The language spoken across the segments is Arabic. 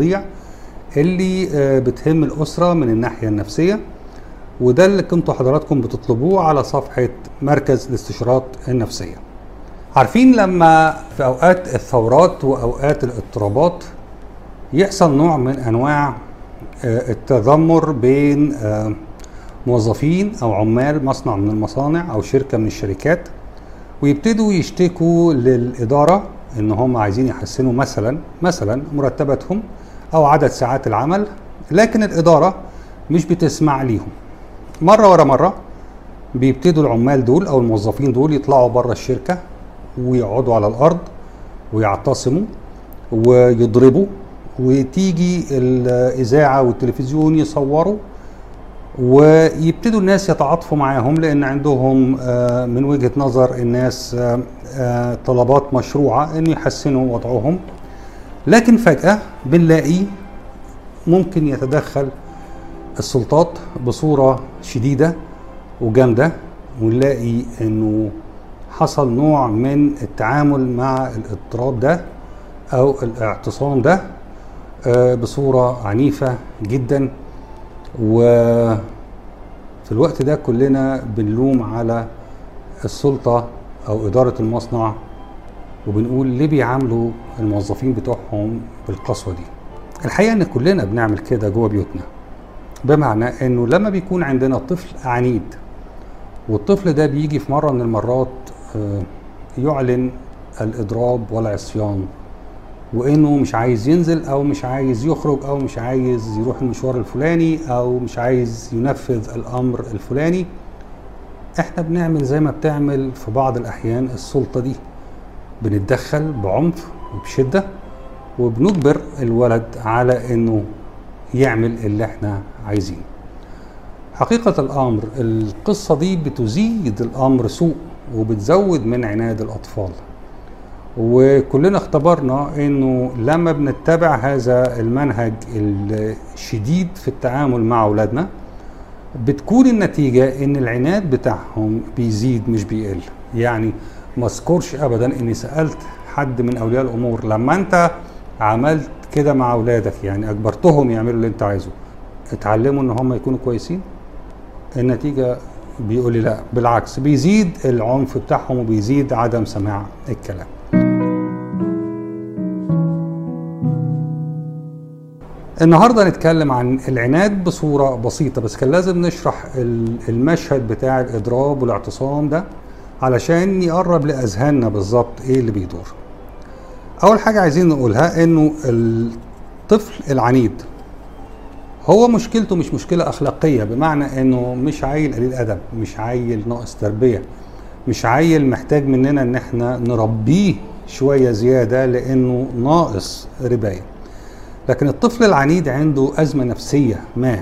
المواضيع اللي آه، بتهم الأسرة من الناحية النفسية وده اللي كنتوا حضراتكم بتطلبوه على صفحة مركز الاستشارات النفسية. عارفين لما في أوقات الثورات وأوقات الاضطرابات يحصل نوع من أنواع آه، التذمر بين آه، موظفين أو عمال مصنع من المصانع أو شركة من الشركات ويبتدوا يشتكوا للإدارة إن هم عايزين يحسنوا مثلا مثلا مرتباتهم أو عدد ساعات العمل لكن الإدارة مش بتسمع ليهم. مرة ورا مرة بيبتدوا العمال دول أو الموظفين دول يطلعوا بره الشركة ويقعدوا على الأرض ويعتصموا ويضربوا وتيجي الإذاعة والتلفزيون يصوروا ويبتدوا الناس يتعاطفوا معاهم لأن عندهم آه، من وجهة نظر الناس آه، آه، طلبات مشروعة إن يحسنوا وضعهم. لكن فجأة بنلاقي ممكن يتدخل السلطات بصورة شديدة وجامدة ونلاقي إنه حصل نوع من التعامل مع الاضطراب ده أو الاعتصام ده آه، بصورة عنيفة جدا. وفي الوقت ده كلنا بنلوم على السلطة أو إدارة المصنع وبنقول ليه بيعاملوا الموظفين بتوعهم بالقسوة دي؟ الحقيقة إن كلنا بنعمل كده جوه بيوتنا بمعنى إنه لما بيكون عندنا طفل عنيد والطفل ده بيجي في مرة من المرات آه، يعلن الإضراب والعصيان وإنه مش عايز ينزل أو مش عايز يخرج أو مش عايز يروح المشوار الفلاني أو مش عايز ينفذ الأمر الفلاني إحنا بنعمل زي ما بتعمل في بعض الأحيان السلطة دي. بنتدخل بعنف وبشدة وبنجبر الولد على إنه يعمل اللي إحنا عايزينه. حقيقة الأمر القصة دي بتزيد الأمر سوء وبتزود من عناد الأطفال. وكلنا اختبرنا إنه لما بنتبع هذا المنهج الشديد في التعامل مع أولادنا بتكون النتيجة إن العناد بتاعهم بيزيد مش بيقل. يعني ما اذكرش ابدا اني سألت حد من اولياء الأمور لما انت عملت كده مع اولادك يعني اجبرتهم يعملوا اللي انت عايزه اتعلموا ان هم يكونوا كويسين؟ النتيجة بيقول لي لا بالعكس بيزيد العنف بتاعهم وبيزيد عدم سماع الكلام. النهارده نتكلم عن العناد بصورة بسيطة بس كان لازم نشرح ال- المشهد بتاع الإضراب والاعتصام ده. علشان يقرب لأذهاننا بالظبط إيه اللي بيدور. أول حاجة عايزين نقولها إنه الطفل العنيد هو مشكلته مش مشكلة أخلاقية بمعنى إنه مش عيل قليل أدب مش عيل ناقص تربية مش عيل محتاج مننا إن إحنا نربيه شوية زيادة لإنه ناقص رباية لكن الطفل العنيد عنده أزمة نفسية ما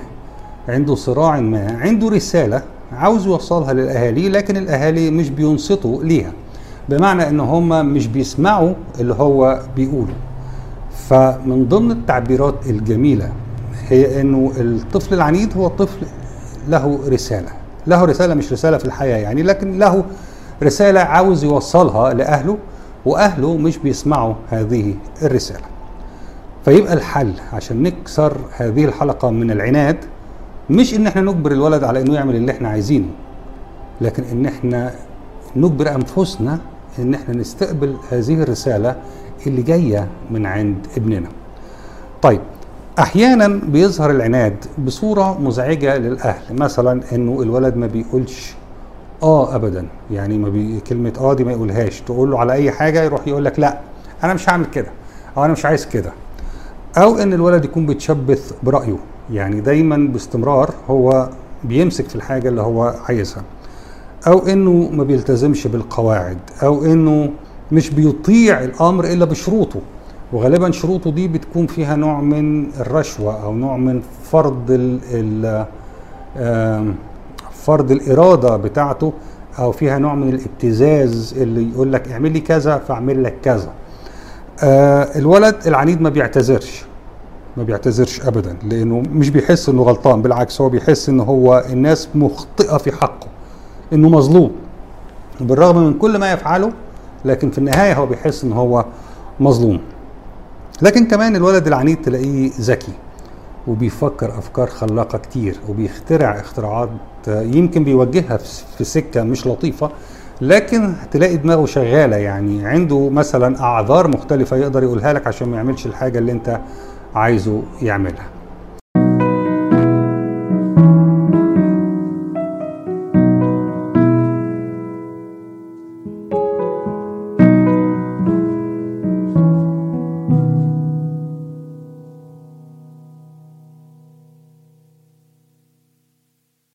عنده صراع ما عنده رسالة عاوز يوصلها للأهالي لكن الأهالي مش بينصتوا ليها. بمعنى إن هم مش بيسمعوا اللي هو بيقوله. فمن ضمن التعبيرات الجميلة هي إنه الطفل العنيد هو طفل له رسالة. له رسالة مش رسالة في الحياة يعني لكن له رسالة عاوز يوصلها لأهله وأهله مش بيسمعوا هذه الرسالة. فيبقى الحل عشان نكسر هذه الحلقة من العناد مش إن إحنا نجبر الولد على إنه يعمل اللي إحنا عايزينه لكن إن إحنا نجبر أنفسنا إن إحنا نستقبل هذه الرسالة اللي جاية من عند ابننا. طيب أحيانا بيظهر العناد بصورة مزعجة للأهل مثلا إنه الولد ما بيقولش آه ابدا يعني ما بي... كلمة آه دي ما يقولهاش تقول له على أي حاجة يروح يقول لك لا أنا مش هعمل كده أو أنا مش عايز كده. أو إن الولد يكون بيتشبث برأيه. يعني دايما باستمرار هو بيمسك في الحاجة اللي هو عايزها. أو إنه ما بيلتزمش بالقواعد. أو إنه مش بيطيع الأمر إلا بشروطه. وغالبا شروطه دي بتكون فيها نوع من الرشوة أو نوع من فرض ال ال آم، فرض الإرادة بتاعته أو فيها نوع من الابتزاز اللي يقول لك اعمل لي كذا فاعمل لك كذا. آه الولد العنيد ما بيعتذرش. ما بيعتذرش ابدا لأنه مش بيحس إنه غلطان بالعكس هو بيحس ان هو الناس مخطئة في حقه إنه مظلوم. بالرغم من كل ما يفعله لكن في النهاية هو بيحس ان هو مظلوم. لكن كمان الولد العنيد تلاقيه ذكي وبيفكر أفكار خلاقة كتير وبيخترع اختراعات يمكن بيوجهها في سكة مش لطيفة لكن تلاقي دماغه شغالة يعني. عنده مثلا أعذار مختلفة يقدر يقولها لك عشان ما يعملش الحاجة اللي أنت عايزه يعملها.